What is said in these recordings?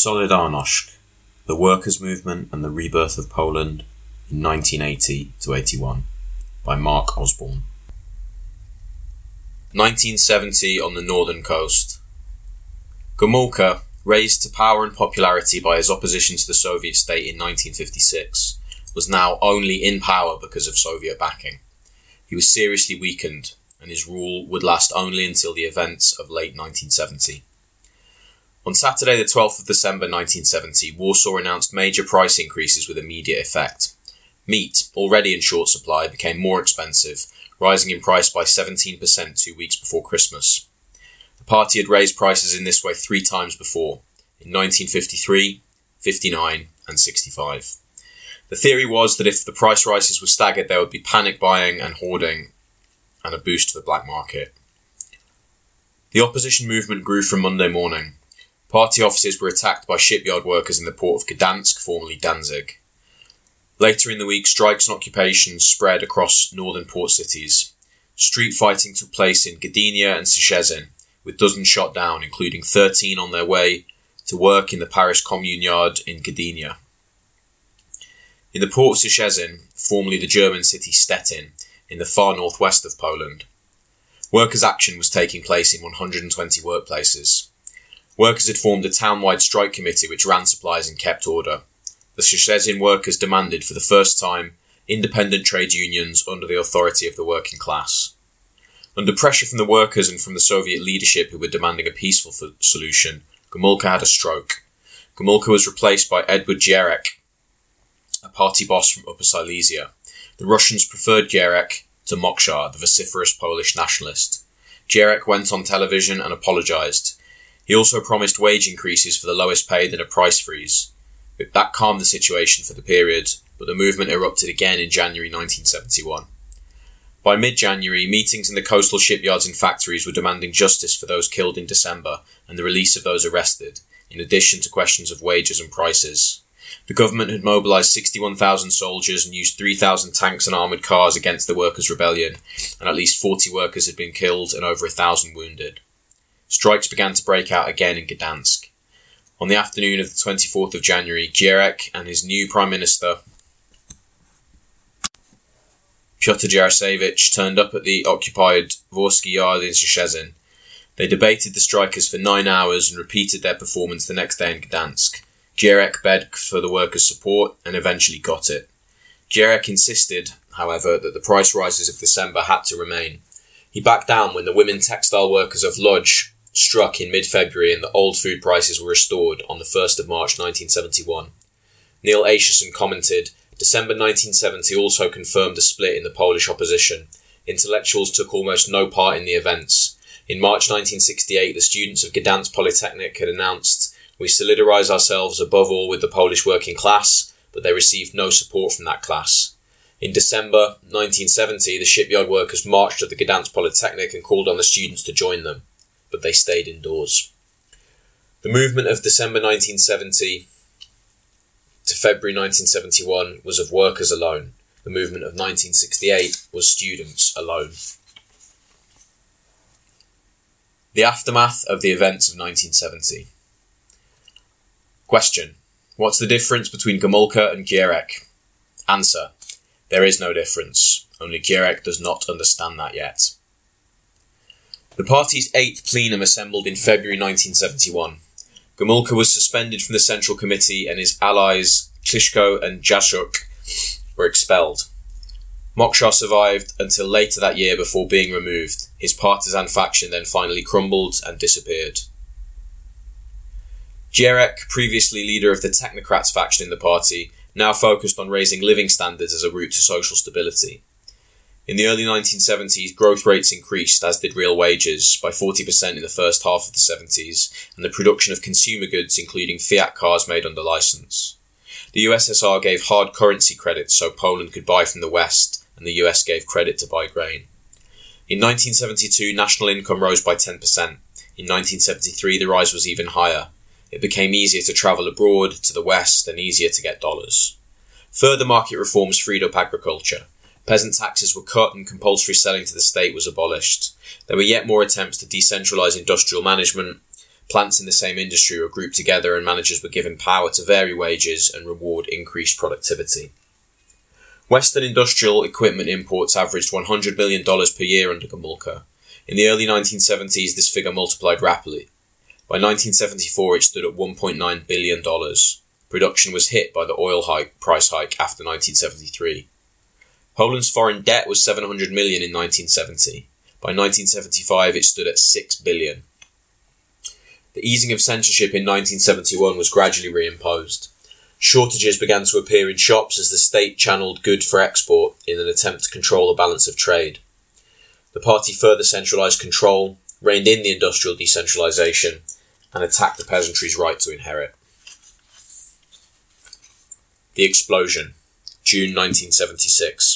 Solidarność, the workers' movement and the rebirth of Poland in 1980 to 81 by Mark Osborne. 1970 on the northern coast. Gomulka, raised to power and popularity by his opposition to the Soviet state in 1956, was now only in power because of Soviet backing. He was seriously weakened, and his rule would last only until the events of late 1970. On Saturday, the 12th of December 1970, Warsaw announced major price increases with immediate effect. Meat, already in short supply, became more expensive, rising in price by 17% two weeks before Christmas. The party had raised prices in this way three times before in 1953, 59, and 65. The theory was that if the price rises were staggered, there would be panic buying and hoarding and a boost to the black market. The opposition movement grew from Monday morning. Party offices were attacked by shipyard workers in the port of Gdansk, formerly Danzig. Later in the week, strikes and occupations spread across northern port cities. Street fighting took place in Gdynia and Szczecin, with dozens shot down, including 13 on their way to work in the Paris Commune Yard in Gdynia. In the port of Szczecin, formerly the German city Stettin, in the far northwest of Poland, workers' action was taking place in 120 workplaces. Workers had formed a town-wide strike committee which ran supplies and kept order. The Szczecin workers demanded for the first time independent trade unions under the authority of the working class. Under pressure from the workers and from the Soviet leadership who were demanding a peaceful solution, Gomulka had a stroke. Gomulka was replaced by Edward Gierek, a party boss from Upper Silesia. The Russians preferred Gierek to Moczar, the vociferous Polish nationalist. Gierek went on television and apologized. He also promised wage increases for the lowest paid and a price freeze. That calmed the situation for the period, but the movement erupted again in January 1971. By mid January, meetings in the coastal shipyards and factories were demanding justice for those killed in December and the release of those arrested, in addition to questions of wages and prices. The government had mobilised 61,000 soldiers and used 3,000 tanks and armoured cars against the workers' rebellion, and at least 40 workers had been killed and over a thousand wounded. Strikes began to break out again in Gdansk. On the afternoon of the 24th of January, Gierek and his new Prime Minister, Pyotr Jaroszewicz, turned up at the occupied Warski Yard in Szczecin. They debated the strikers for nine hours and repeated their performance the next day in Gdansk. Gierek begged for the workers' support and eventually got it. Gierek insisted, however, that the price rises of December had to remain. He backed down when the women textile workers of Lodz struck in mid-February and the old food prices were restored on the 1st of March 1971. Neal Ascherson commented, December 1970 also confirmed a split in the Polish opposition. Intellectuals took almost no part in the events. In March 1968, the students of Gdansk Polytechnic had announced, We solidarize ourselves above all with the Polish working class, but they received no support from that class. In December 1970, the shipyard workers marched at the Gdansk Polytechnic and called on the students to join them but they stayed indoors. The movement of December 1970 to February 1971 was of workers alone. The movement of 1968 was students alone. The aftermath of the events of 1970. Question. What's the difference between Gomulka and Gierek? Answer. There is no difference. Only Gierek does not understand that yet. The party's eighth plenum assembled in February 1971. Gomulka was suspended from the Central Committee and his allies Kliszko and Jaszczuk were expelled. Moczar survived until later that year before being removed. His partisan faction then finally crumbled and disappeared. Gierek, previously leader of the Technocrats faction in the party, now focused on raising living standards as a route to social stability. In the early 1970s, growth rates increased, as did real wages, by 40% in the first half of the 70s, and the production of consumer goods, including Fiat cars made under license. The USSR gave hard currency credits so Poland could buy from the West, and the US gave credit to buy grain. In 1972, national income rose by 10%. In 1973, the rise was even higher. It became easier to travel abroad, to the West, and easier to get dollars. Further market reforms freed up agriculture. Peasant taxes were cut and compulsory selling to the state was abolished. There were yet more attempts to decentralise industrial management. Plants in the same industry were grouped together and managers were given power to vary wages and reward increased productivity. Western industrial equipment imports averaged $100 million per year under Gomulka. In the early 1970s, this figure multiplied rapidly. By 1974, it stood at $1.9 billion. Production was hit by the oil hike, price hike after 1973. Poland's foreign debt was 700 million in 1970. By 1975, it stood at 6 billion. The easing of censorship in 1971 was gradually reimposed. Shortages began to appear in shops as the state channeled goods for export in an attempt to control the balance of trade. The party further centralised control, reined in the industrial decentralisation, and attacked the peasantry's right to inherit. The Explosion, June 1976.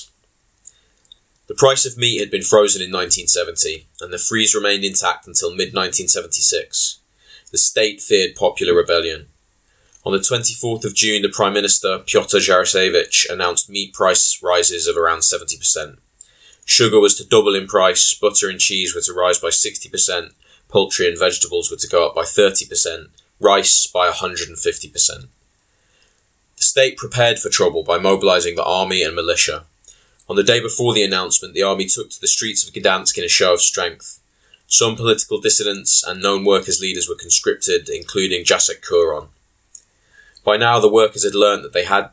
The price of meat had been frozen in 1970, and the freeze remained intact until mid 1976 the state feared popular rebellion. On the 24th of June, the Prime Minister, Pyotr Jaroszewicz, announced meat price rises of around 70%. Sugar was to double in price, butter and cheese were to rise by 60%, poultry and vegetables were to go up by 30%, rice by 150%. The state prepared for trouble by mobilizing the army and militia. On the day before the announcement, the army took to the streets of Gdansk in a show of strength. Some political dissidents and known workers' leaders were conscripted, including Jacek Kuron. By now, the workers had learned that they had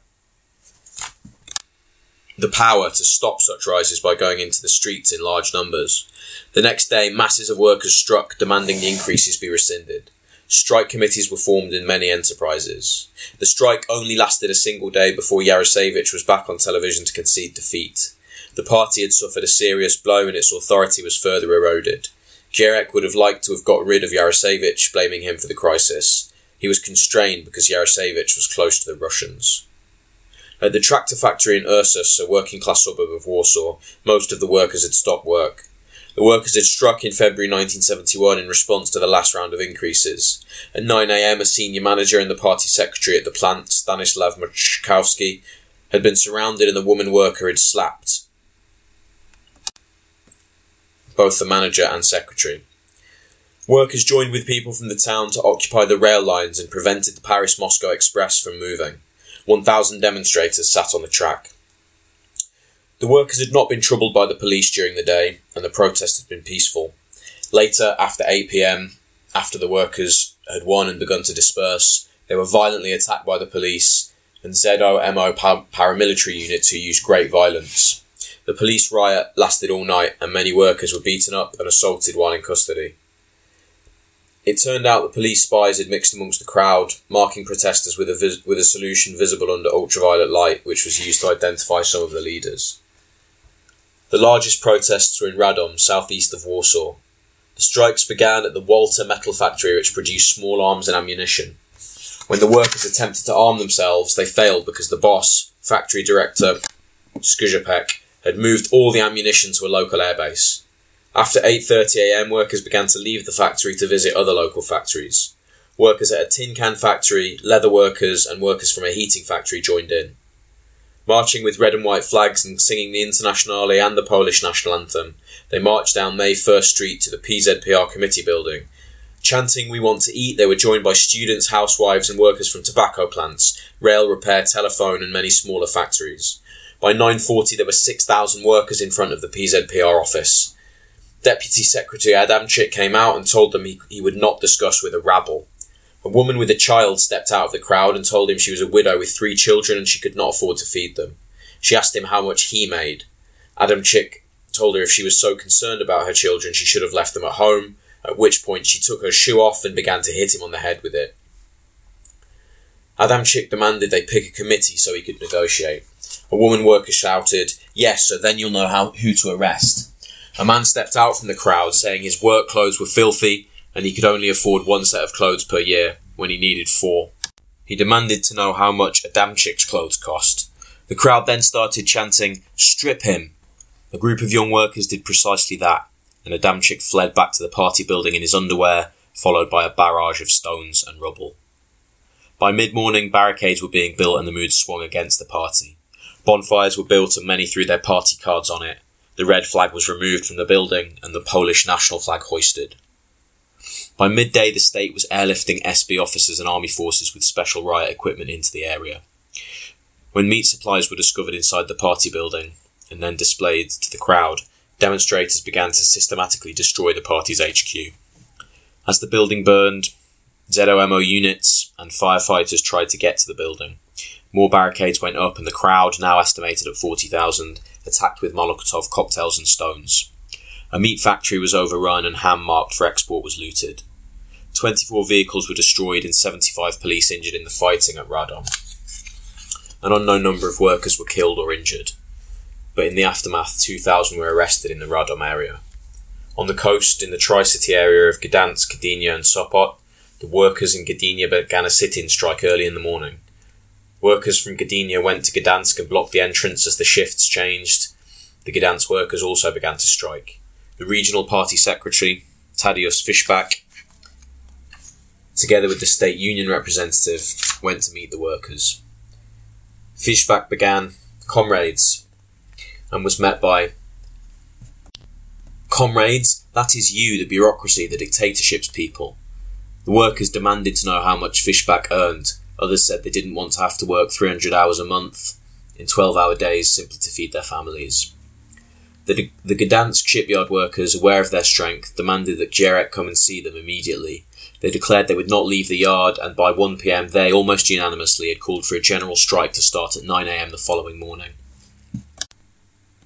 the power to stop such rises by going into the streets in large numbers. The next day, masses of workers struck, demanding the increases be rescinded. Strike committees were formed in many enterprises. The strike only lasted a single day before Jaroszewicz was back on television to concede defeat. The party had suffered a serious blow and its authority was further eroded. Gierek would have liked to have got rid of Jaroszewicz, blaming him for the crisis. He was constrained because Jaroszewicz was close to the Russians. At the tractor factory in Ursus, a working class suburb of Warsaw, most of the workers had stopped work. The workers had struck in February 1971 in response to the last round of increases. At 9am, a senior manager and the party secretary at the plant, Stanislav Machkowski, had been surrounded and the woman worker had slapped both the manager and secretary. Workers joined with people from the town to occupy the rail lines and prevented the Paris Moscow Express from moving. 1,000 demonstrators sat on the track. The workers had not been troubled by the police during the day, and the protest had been peaceful. Later, after 8 pm, after the workers had won and begun to disperse, they were violently attacked by the police and ZOMO paramilitary units who used great violence. The police riot lasted all night, and many workers were beaten up and assaulted while in custody. It turned out that police spies had mixed amongst the crowd, marking protesters with a, vis- with a solution visible under ultraviolet light, which was used to identify some of the leaders. The largest protests were in Radom, southeast of Warsaw. The strikes began at the Walter metal factory, which produced small arms and ammunition. When the workers attempted to arm themselves, they failed because the boss, factory director Skrzepek, had moved all the ammunition to a local airbase. After 8.30am, workers began to leave the factory to visit other local factories. Workers at a tin can factory, leather workers, and workers from a heating factory joined in. Marching with red and white flags and singing the Internationale and the Polish national anthem, they marched down May 1st Street to the PZPR committee building. Chanting, We want to eat, they were joined by students, housewives, and workers from tobacco plants, rail repair, telephone, and many smaller factories. By 9.40 there were 6,000 workers in front of the PZPR office. Deputy Secretary Adamczyk came out and told them he, he would not discuss with a rabble. A woman with a child stepped out of the crowd and told him she was a widow with three children and she could not afford to feed them. She asked him how much he made. Adamczyk told her if she was so concerned about her children she should have left them at home, at which point she took her shoe off and began to hit him on the head with it. Adamczyk demanded they pick a committee so he could negotiate. A woman worker shouted, Yes, so then you'll know how, who to arrest. A man stepped out from the crowd saying his work clothes were filthy and he could only afford one set of clothes per year when he needed four. He demanded to know how much Adamczyk's clothes cost. The crowd then started chanting, Strip him! A group of young workers did precisely that, and Adamczyk fled back to the party building in his underwear, followed by a barrage of stones and rubble. By mid morning, barricades were being built and the mood swung against the party. Bonfires were built and many threw their party cards on it. The red flag was removed from the building and the Polish national flag hoisted. By midday, the state was airlifting SB officers and army forces with special riot equipment into the area. When meat supplies were discovered inside the party building and then displayed to the crowd, demonstrators began to systematically destroy the party's HQ. As the building burned, ZOMO units and firefighters tried to get to the building. More barricades went up, and the crowd, now estimated at 40,000, attacked with Molotov cocktails and stones. A meat factory was overrun, and ham marked for export was looted. 24 vehicles were destroyed, and 75 police injured in the fighting at Radom an unknown number of workers were killed or injured, but in the aftermath, 2,000 were arrested in the Radom area. On the coast, in the Tri City area of Gdansk, Gdynia, and Sopot, the workers in Gdynia began a sit in strike early in the morning. Workers from Gdynia went to Gdansk and blocked the entrance as the shifts changed. The Gdansk workers also began to strike. The regional party secretary, Tadeusz Fischbach, together with the state union representative, went to meet the workers. Fischbach began Comrades and was met by Comrades, that is you, the bureaucracy, the dictatorship's people. The workers demanded to know how much Fischbach earned. Others said they didn't want to have to work 300 hours a month in 12 hour days simply to feed their families. The, the Gdansk shipyard workers, aware of their strength, demanded that Gierek come and see them immediately they declared they would not leave the yard, and by 1 pm they, almost unanimously, had called for a general strike to start at 9 am the following morning.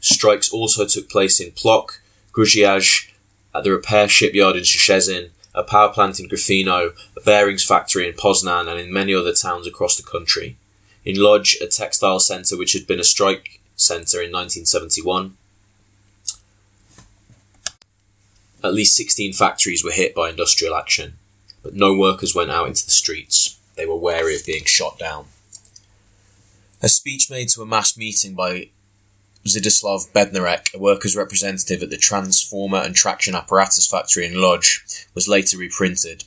Strikes also took place in Plock, Grudziądz, at the repair shipyard in Szczecin, a power plant in Gryfino, a bearings factory in Poznan, and in many other towns across the country. In Lodz, a textile centre which had been a strike centre in 1971. At least 16 factories were hit by industrial action but no workers went out into the streets. They were wary of being shot down. A speech made to a mass meeting by Zdzislaw Bednarek, a workers' representative at the transformer and traction apparatus factory in Lodz, was later reprinted.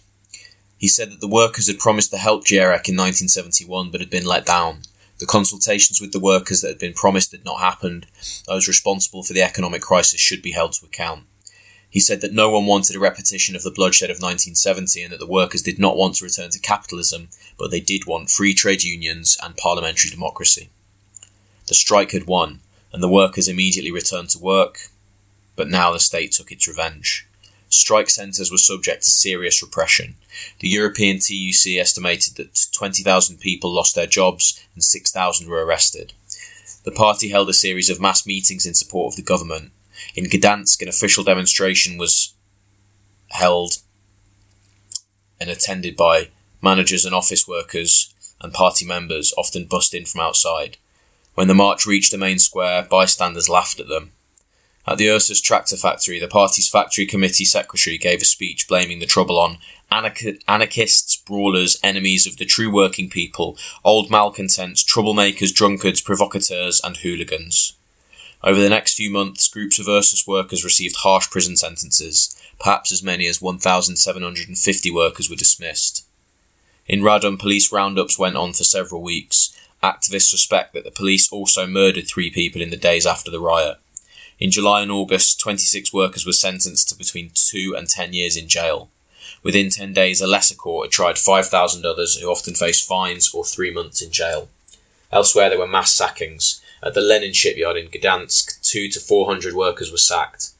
He said that the workers had promised to help Gierek in 1971 but had been let down. The consultations with the workers that had been promised had not happened. Those responsible for the economic crisis should be held to account. He said that no one wanted a repetition of the bloodshed of 1970 and that the workers did not want to return to capitalism, but they did want free trade unions and parliamentary democracy. The strike had won, and the workers immediately returned to work, but now the state took its revenge. Strike centres were subject to serious repression. The European TUC estimated that 20,000 people lost their jobs and 6,000 were arrested. The party held a series of mass meetings in support of the government, in Gdansk, an official demonstration was held and attended by managers and office workers and party members, often bussed in from outside. When the march reached the main square, bystanders laughed at them. At the Ursus tractor factory, the party's factory committee secretary gave a speech blaming the trouble on anarchists, brawlers, enemies of the true working people, old malcontents, troublemakers, drunkards, provocateurs, and hooligans. Over the next few months, groups of Ursus workers received harsh prison sentences. Perhaps as many as 1,750 workers were dismissed. In Radom, police roundups went on for several weeks. Activists suspect that the police also murdered three people in the days after the riot. In July and August, 26 workers were sentenced to between two and 10 years in jail. Within 10 days, a lesser court had tried 5,000 others who often faced fines or three months in jail. Elsewhere, there were mass sackings. At the Lenin shipyard in Gdansk, two to four hundred workers were sacked.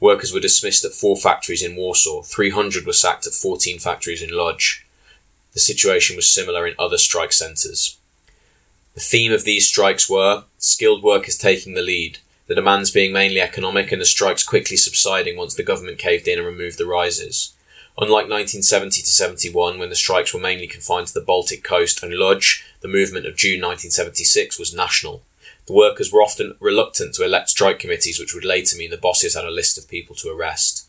Workers were dismissed at four factories in Warsaw. Three hundred were sacked at fourteen factories in Lodz. The situation was similar in other strike centres. The theme of these strikes were skilled workers taking the lead, the demands being mainly economic and the strikes quickly subsiding once the government caved in and removed the rises. Unlike 1970 to 71, when the strikes were mainly confined to the Baltic coast and Lodz, the movement of June 1976 was national. The workers were often reluctant to elect strike committees, which would later mean the bosses had a list of people to arrest.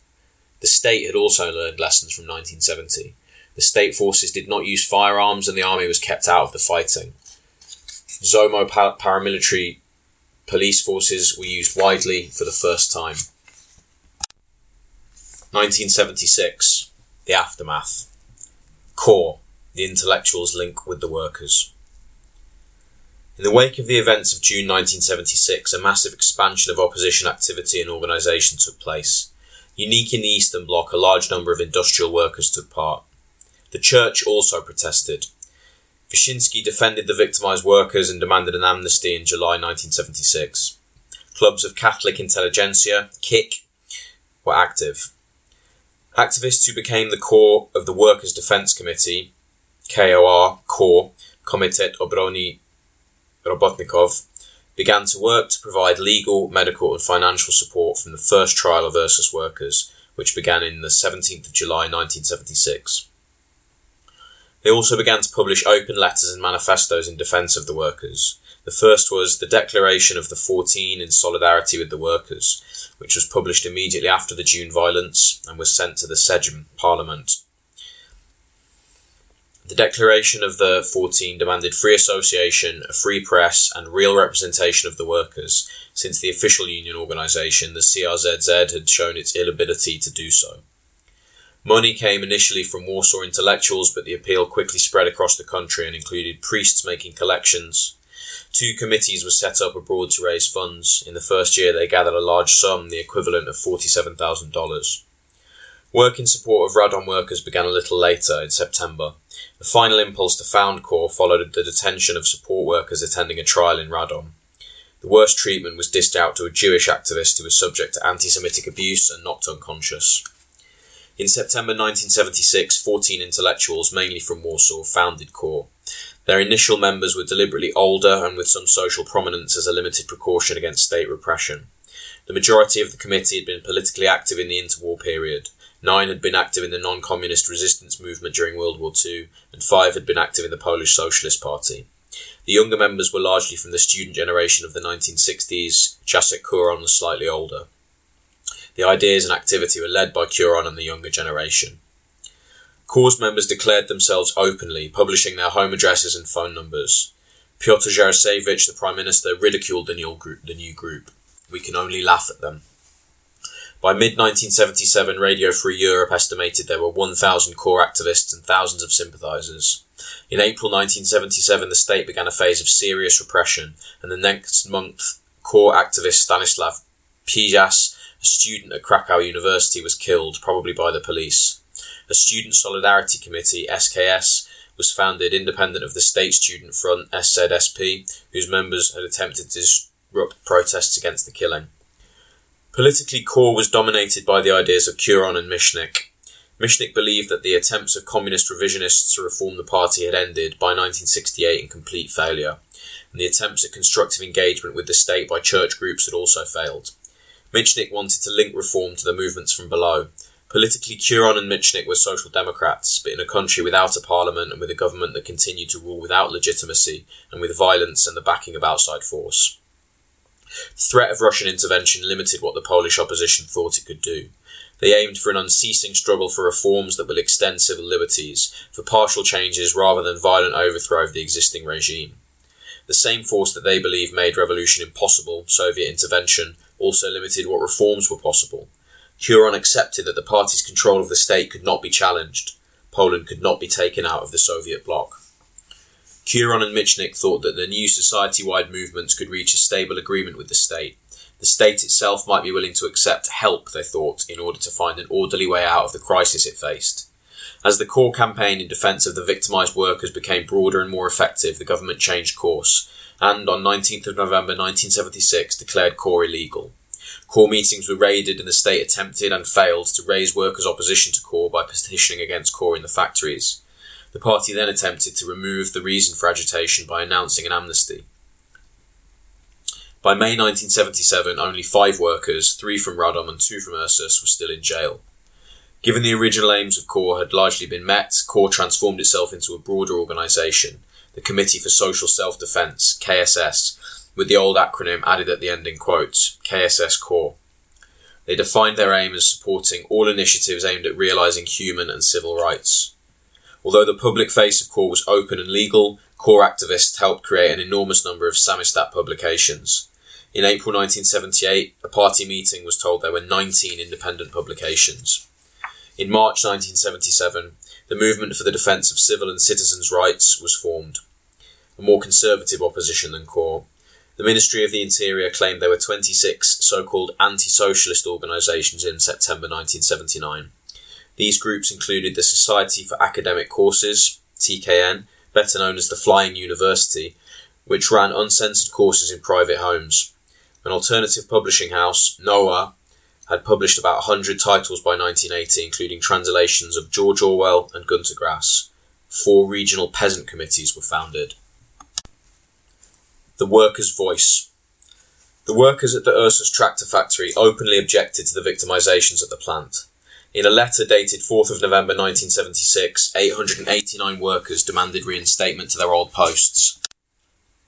The state had also learned lessons from 1970. The state forces did not use firearms and the army was kept out of the fighting. Zomo paramilitary police forces were used widely for the first time. 1976. The aftermath. KOR. The intellectuals' link with the workers. In the wake of the events of June 1976, a massive expansion of opposition activity and organisation took place. Unique in the Eastern Bloc, a large number of industrial workers took part. The church also protested. Wyszynski defended the victimized workers and demanded an amnesty in July 1976. Clubs of Catholic intelligentsia, KIK, were active. Activists who became the core of the Workers' Defense Committee, KOR, CORE, Komitet Obrony Robotnikov, began to work to provide legal, medical, and financial support from the first trial of Ursus workers, which began in the 17th of July 1976. They also began to publish open letters and manifestos in defence of the workers. The first was the Declaration of the 14 in solidarity with the workers, which was published immediately after the June violence and was sent to the Sejm Parliament. The Declaration of the 14 demanded free association, a free press, and real representation of the workers, since the official union organisation, the CRZZ, had shown its inability to do so. Money came initially from Warsaw intellectuals, but the appeal quickly spread across the country and included priests making collections. Two committees were set up abroad to raise funds. In the first year, they gathered a large sum, the equivalent of $47,000. Work in support of Radom workers began a little later, in September. The final impulse to found KOR followed the detention of support workers attending a trial in Radom. The worst treatment was dished out to a Jewish activist who was subject to anti Semitic abuse and knocked unconscious. In September 1976, 14 intellectuals, mainly from Warsaw, founded KOR. Their initial members were deliberately older and with some social prominence as a limited precaution against state repression. The majority of the committee had been politically active in the interwar period. Nine had been active in the non communist resistance movement during World War II, and five had been active in the Polish Socialist Party. The younger members were largely from the student generation of the 1960s, Jacek Kuron was slightly older. The ideas and activity were led by Kuron and the younger generation. KOR's members declared themselves openly, publishing their home addresses and phone numbers. Pyotr Jaroszewicz, the Prime Minister, ridiculed. The new group. We can only laugh at them. By mid 1977, Radio Free Europe estimated there were 1,000 KOR activists and thousands of sympathisers. In April 1977, the state began a phase of serious repression, and the next month, KOR activist Stanislav Pyjas, a student at Krakow University, was killed, probably by the police. A Student Solidarity Committee, SKS, was founded independent of the State Student Front, SZSP, whose members had attempted to disrupt protests against the killing. Politically, KOR was dominated by the ideas of Kuron and Michnik. Michnik believed that the attempts of communist revisionists to reform the party had ended by 1968 in complete failure, and the attempts at constructive engagement with the state by church groups had also failed. Michnik wanted to link reform to the movements from below. Politically, Kuron and Michnik were social democrats, but in a country without a parliament and with a government that continued to rule without legitimacy and with violence and the backing of outside force. The threat of Russian intervention limited what the Polish opposition thought it could do. They aimed for an unceasing struggle for reforms that will extend civil liberties, for partial changes rather than violent overthrow of the existing regime. The same force that they believed made revolution impossible, Soviet intervention, also limited what reforms were possible. Kuron accepted that the party's control of the state could not be challenged. Poland could not be taken out of the Soviet bloc. Kuron and Michnik thought that the new society wide movements could reach a stable agreement with the state. The state itself might be willing to accept help, they thought, in order to find an orderly way out of the crisis it faced. As the KOR campaign in defence of the victimised workers became broader and more effective, the government changed course, and on 19th of November 1976 declared KOR illegal. KOR meetings were raided and the state attempted and failed to raise workers' opposition to KOR by petitioning against KOR in the factories. The party then attempted to remove the reason for agitation by announcing an amnesty. By May 1977, only five workers, three from Radom and two from Ursus, were still in jail. Given the original aims of KOR had largely been met, KOR transformed itself into a broader organisation, the Committee for Social Self-Defence, KSS, with the old acronym added at the end in quotes, KSS KOR. They defined their aim as supporting all initiatives aimed at realising human and civil rights. Although the public face of KOR was open and legal, KOR activists helped create an enormous number of samizdat publications. In April 1978, a party meeting was told there were 19 independent publications. In March 1977, the Movement for the Defence of Civil and Citizens' Rights was formed, a more conservative opposition than KOR. The Ministry of the Interior claimed there were 26 so called anti socialist organisations in September 1979. These groups included the Society for Academic Courses, TKN, better known as the Flying University, which ran uncensored courses in private homes. An alternative publishing house, Noah, had published about 100 titles by 1980, including translations of George Orwell and Gunter Grass. Four regional peasant committees were founded. The Workers' Voice The workers at the Ursus tractor factory openly objected to the victimisations at the plant. In a letter dated 4th of November 1976, 889 workers demanded reinstatement to their old posts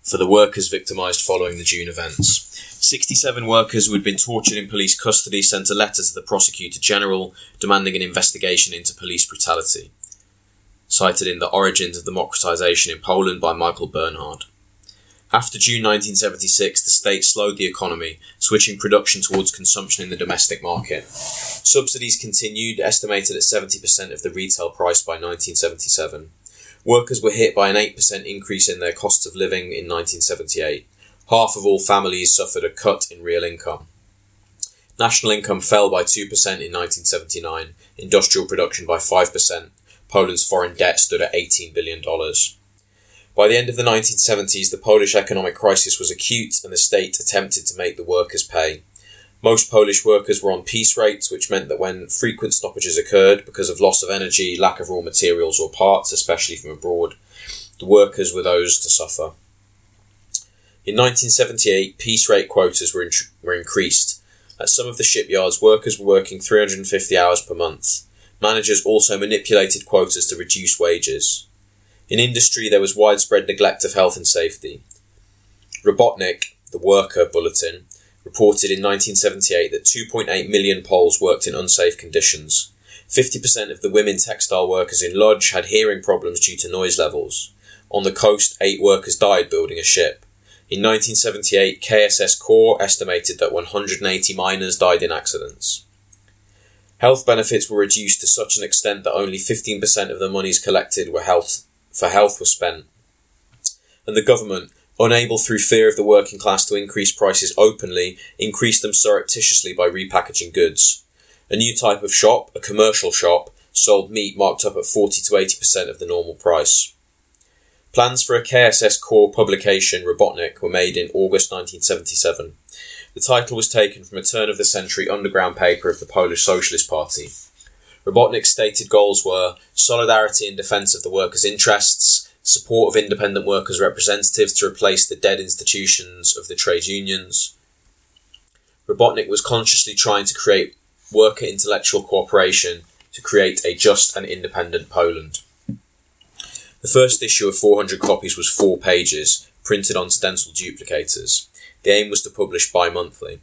for the workers victimised following the June events. 67 workers who had been tortured in police custody sent a letter to the Prosecutor General demanding an investigation into police brutality, cited in The Origins of Democratization in Poland by Michael Bernhard. After June 1976, the state slowed the economy, switching production towards consumption in the domestic market. Subsidies continued, estimated at 70% of the retail price by 1977. Workers were hit by an 8% increase in their cost of living in 1978 half of all families suffered a cut in real income. National income fell by 2% in 1979, industrial production by 5%, Poland's foreign debt stood at $18 billion. By the end of the 1970s, the Polish economic crisis was acute and the state attempted to make the workers pay. Most Polish workers were on piece rates, which meant that when frequent stoppages occurred because of loss of energy, lack of raw materials or parts, especially from abroad, the workers were those to suffer. In 1978, piece rate quotas were, in- were increased. At some of the shipyards, workers were working 350 hours per month. Managers also manipulated quotas to reduce wages. In industry, there was widespread neglect of health and safety. Robotnik, the worker bulletin, reported in 1978 that 2.8 million Poles worked in unsafe conditions. 50% of the women textile workers in Lodz had hearing problems due to noise levels. On the coast, eight workers died building a ship. In 1978, KSS KOR estimated that 180 miners died in accidents. Health benefits were reduced to such an extent that only 15% of the monies collected were health, for health were spent. And the government, unable through fear of the working class to increase prices openly, increased them surreptitiously by repackaging goods. A new type of shop, a commercial shop, sold meat marked up at 40 to 80% of the normal price. Plans for a KSS KOR publication, Robotnik, were made in August 1977. The title was taken from a turn of the century underground paper of the Polish Socialist Party. Robotnik's stated goals were solidarity in defence of the workers' interests, support of independent workers' representatives to replace the dead institutions of the trade unions. Robotnik was consciously trying to create worker intellectual cooperation to create a just and independent Poland. The first issue of 400 copies was four pages, printed on stencil duplicators. The aim was to publish bi monthly.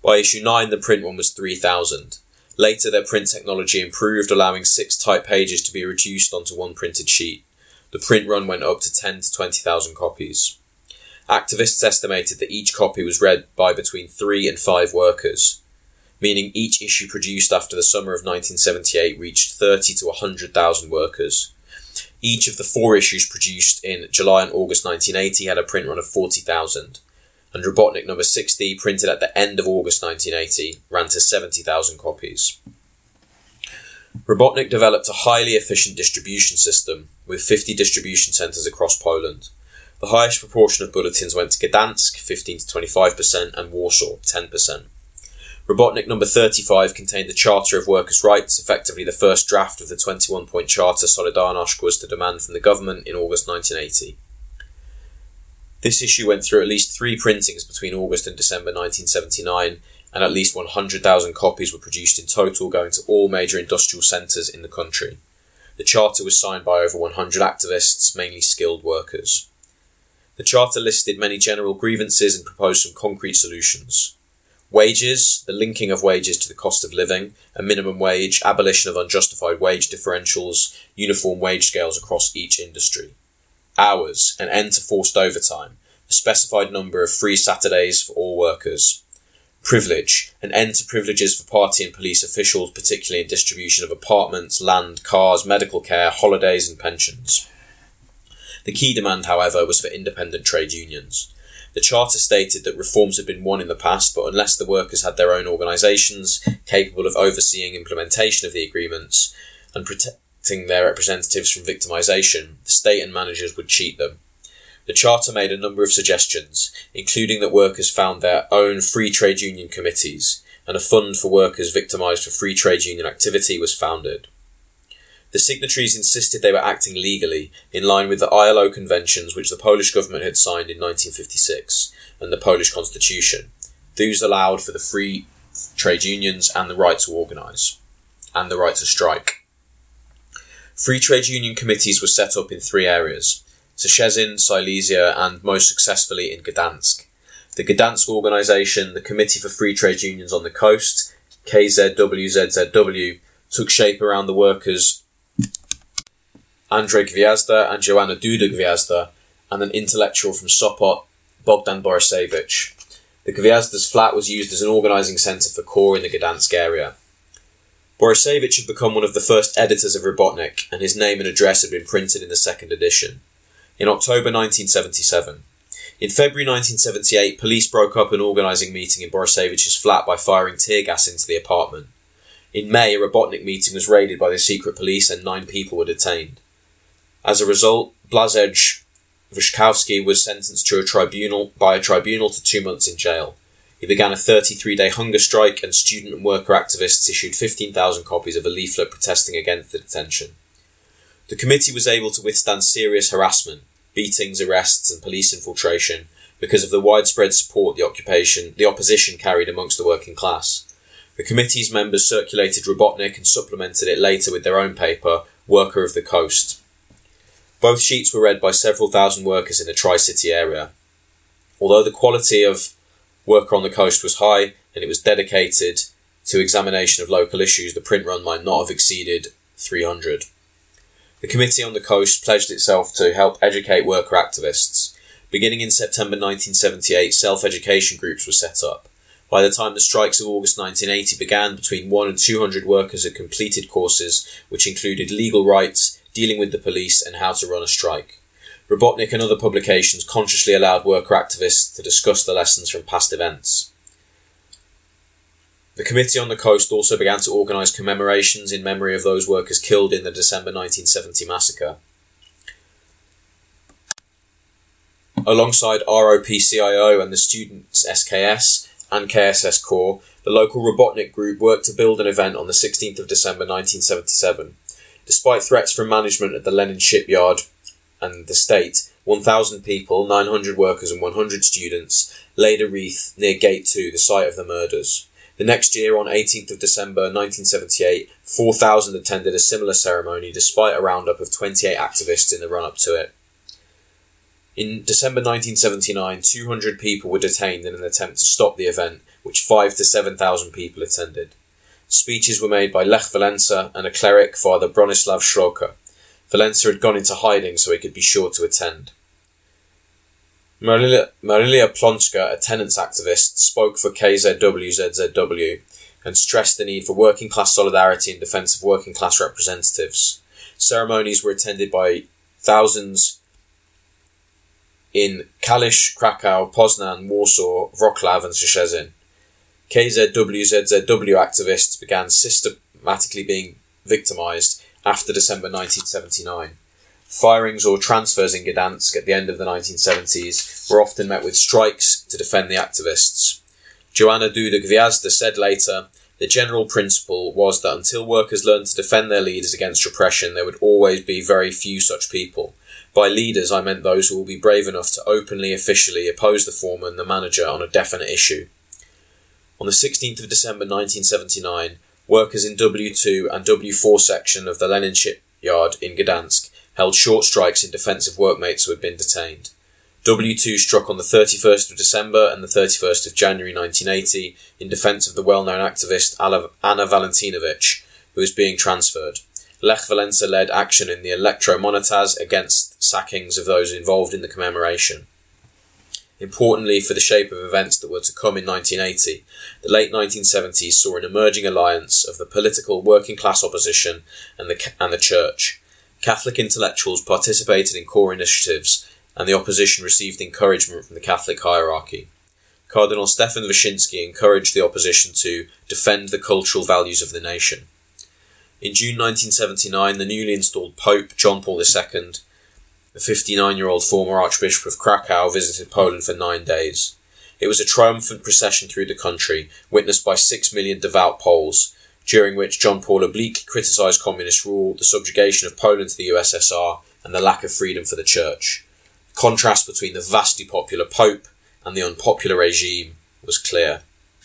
By issue 9, the print run was 3,000. Later, their print technology improved, allowing six type pages to be reduced onto one printed sheet. The print run went up to 10 to 20,000 copies. Activists estimated that each copy was read by between three and five workers, meaning each issue produced after the summer of 1978 reached 30 to 100,000 workers. Each of the four issues produced in July and August 1980 had a print run of 40,000, and Robotnik number 60, printed at the end of August 1980, ran to 70,000 copies. Robotnik developed a highly efficient distribution system with 50 distribution centres across Poland. The highest proportion of bulletins went to Gdansk, 15 to 25%, and Warsaw, 10%. Robotnik number 35 contained the Charter of Workers' Rights, effectively the first draft of the 21 point charter Solidarność was to demand from the government in August 1980. This issue went through at least three printings between August and December 1979, and at least 100,000 copies were produced in total, going to all major industrial centres in the country. The charter was signed by over 100 activists, mainly skilled workers. The charter listed many general grievances and proposed some concrete solutions. Wages, the linking of wages to the cost of living, a minimum wage, abolition of unjustified wage differentials, uniform wage scales across each industry. Hours, an end to forced overtime, a specified number of free Saturdays for all workers. Privilege, an end to privileges for party and police officials, particularly in distribution of apartments, land, cars, medical care, holidays, and pensions. The key demand, however, was for independent trade unions. The charter stated that reforms had been won in the past, but unless the workers had their own organisations capable of overseeing implementation of the agreements and protecting their representatives from victimisation, the state and managers would cheat them. The charter made a number of suggestions, including that workers found their own free trade union committees, and a fund for workers victimised for free trade union activity was founded. The signatories insisted they were acting legally, in line with the ILO conventions which the Polish government had signed in 1956 and the Polish constitution. These allowed for the free trade unions and the right to organise, and the right to strike. Free trade union committees were set up in three areas Szczecin, Silesia, and most successfully in Gdansk. The Gdansk organisation, the Committee for Free Trade Unions on the Coast, KZWZZW, took shape around the workers Andrzej Gwiazda and Joanna Duda Gwiazda, and an intellectual from Sopot, Bogdan Borusewicz. The Gwiazda's flat was used as an organising centre for KOR in the Gdansk area. Borusewicz had become one of the first editors of Robotnik, and his name and address had been printed in the second edition. In October 1977. In February 1978, police broke up an organising meeting in Borusewicz's flat by firing tear gas into the apartment. In May, a Robotnik meeting was raided by the secret police and nine people were detained. As a result, Blazej Wyszkowski was sentenced to a tribunal by a tribunal to two months in jail. He began a 33 day hunger strike, and student and worker activists issued 15,000 copies of a leaflet protesting against the detention. The committee was able to withstand serious harassment, beatings, arrests, and police infiltration because of the widespread support the occupation the opposition carried amongst the working class. The committee's members circulated Robotnik and supplemented it later with their own paper, Worker of the Coast. Both sheets were read by several thousand workers in the Tri City area. Although the quality of Worker on the Coast was high and it was dedicated to examination of local issues, the print run might not have exceeded 300. The Committee on the Coast pledged itself to help educate worker activists. Beginning in September 1978, self education groups were set up. By the time the strikes of August 1980 began, between 1 and 200 workers had completed courses which included legal rights, dealing with the police, and how to run a strike. Robotnik and other publications consciously allowed worker activists to discuss the lessons from past events. The Committee on the Coast also began to organise commemorations in memory of those workers killed in the December 1970 massacre. Alongside ROPCIO and the Students SKS and KSS Corps, the local Robotnik group worked to build an event on the 16th of December 1977. Despite threats from management at the Lenin shipyard and the state, 1,000 people, 900 workers, and 100 students laid a wreath near Gate 2, the site of the murders. The next year, on 18th of December 1978, 4,000 attended a similar ceremony despite a roundup of 28 activists in the run up to it. In December 1979, 200 people were detained in an attempt to stop the event, which 5 to 7,000 people attended. Speeches were made by Lech Walesa and a cleric, Father Bronislav Sroka. Walesa had gone into hiding so he could be sure to attend. Marilia, Marilia Plonska, a tenants activist, spoke for KZWZZW and stressed the need for working class solidarity in defence of working class representatives. Ceremonies were attended by thousands in Kalisz, Krakow, Poznan, Warsaw, Wroclaw, and Szczecin. KZWZZW activists began systematically being victimised after December 1979. Firings or transfers in Gdansk at the end of the 1970s were often met with strikes to defend the activists. Joanna Duda Gwiazda said later, the general principle was that until workers learned to defend their leaders against repression, there would always be very few such people. By leaders, I meant those who will be brave enough to openly, officially oppose the foreman, the manager, on a definite issue. On the 16th of December 1979, workers in W2 and W4 section of the Lenin shipyard in Gdansk held short strikes in defence of workmates who had been detained. W2 struck on the 31st of December and the 31st of January 1980 in defence of the well known activist Anna Walentynowicz, who was being transferred. Lech Walesa led action in the Elektromontaż against sackings of those involved in the commemoration. Importantly for the shape of events that were to come in 1980, the late 1970s saw an emerging alliance of the political working class opposition and the, and the church. Catholic intellectuals participated in KOR initiatives and the opposition received encouragement from the Catholic hierarchy. Cardinal Stefan Wyszyński encouraged the opposition to defend the cultural values of the nation. In June 1979, the newly installed Pope, John Paul II, the 59 year old former Archbishop of Krakow, visited Poland for nine days. It was a triumphant procession through the country, witnessed by six million devout Poles, during which John Paul obliquely criticised communist rule, the subjugation of Poland to the USSR, and the lack of freedom for the Church. The contrast between the vastly popular Pope and the unpopular regime was clear.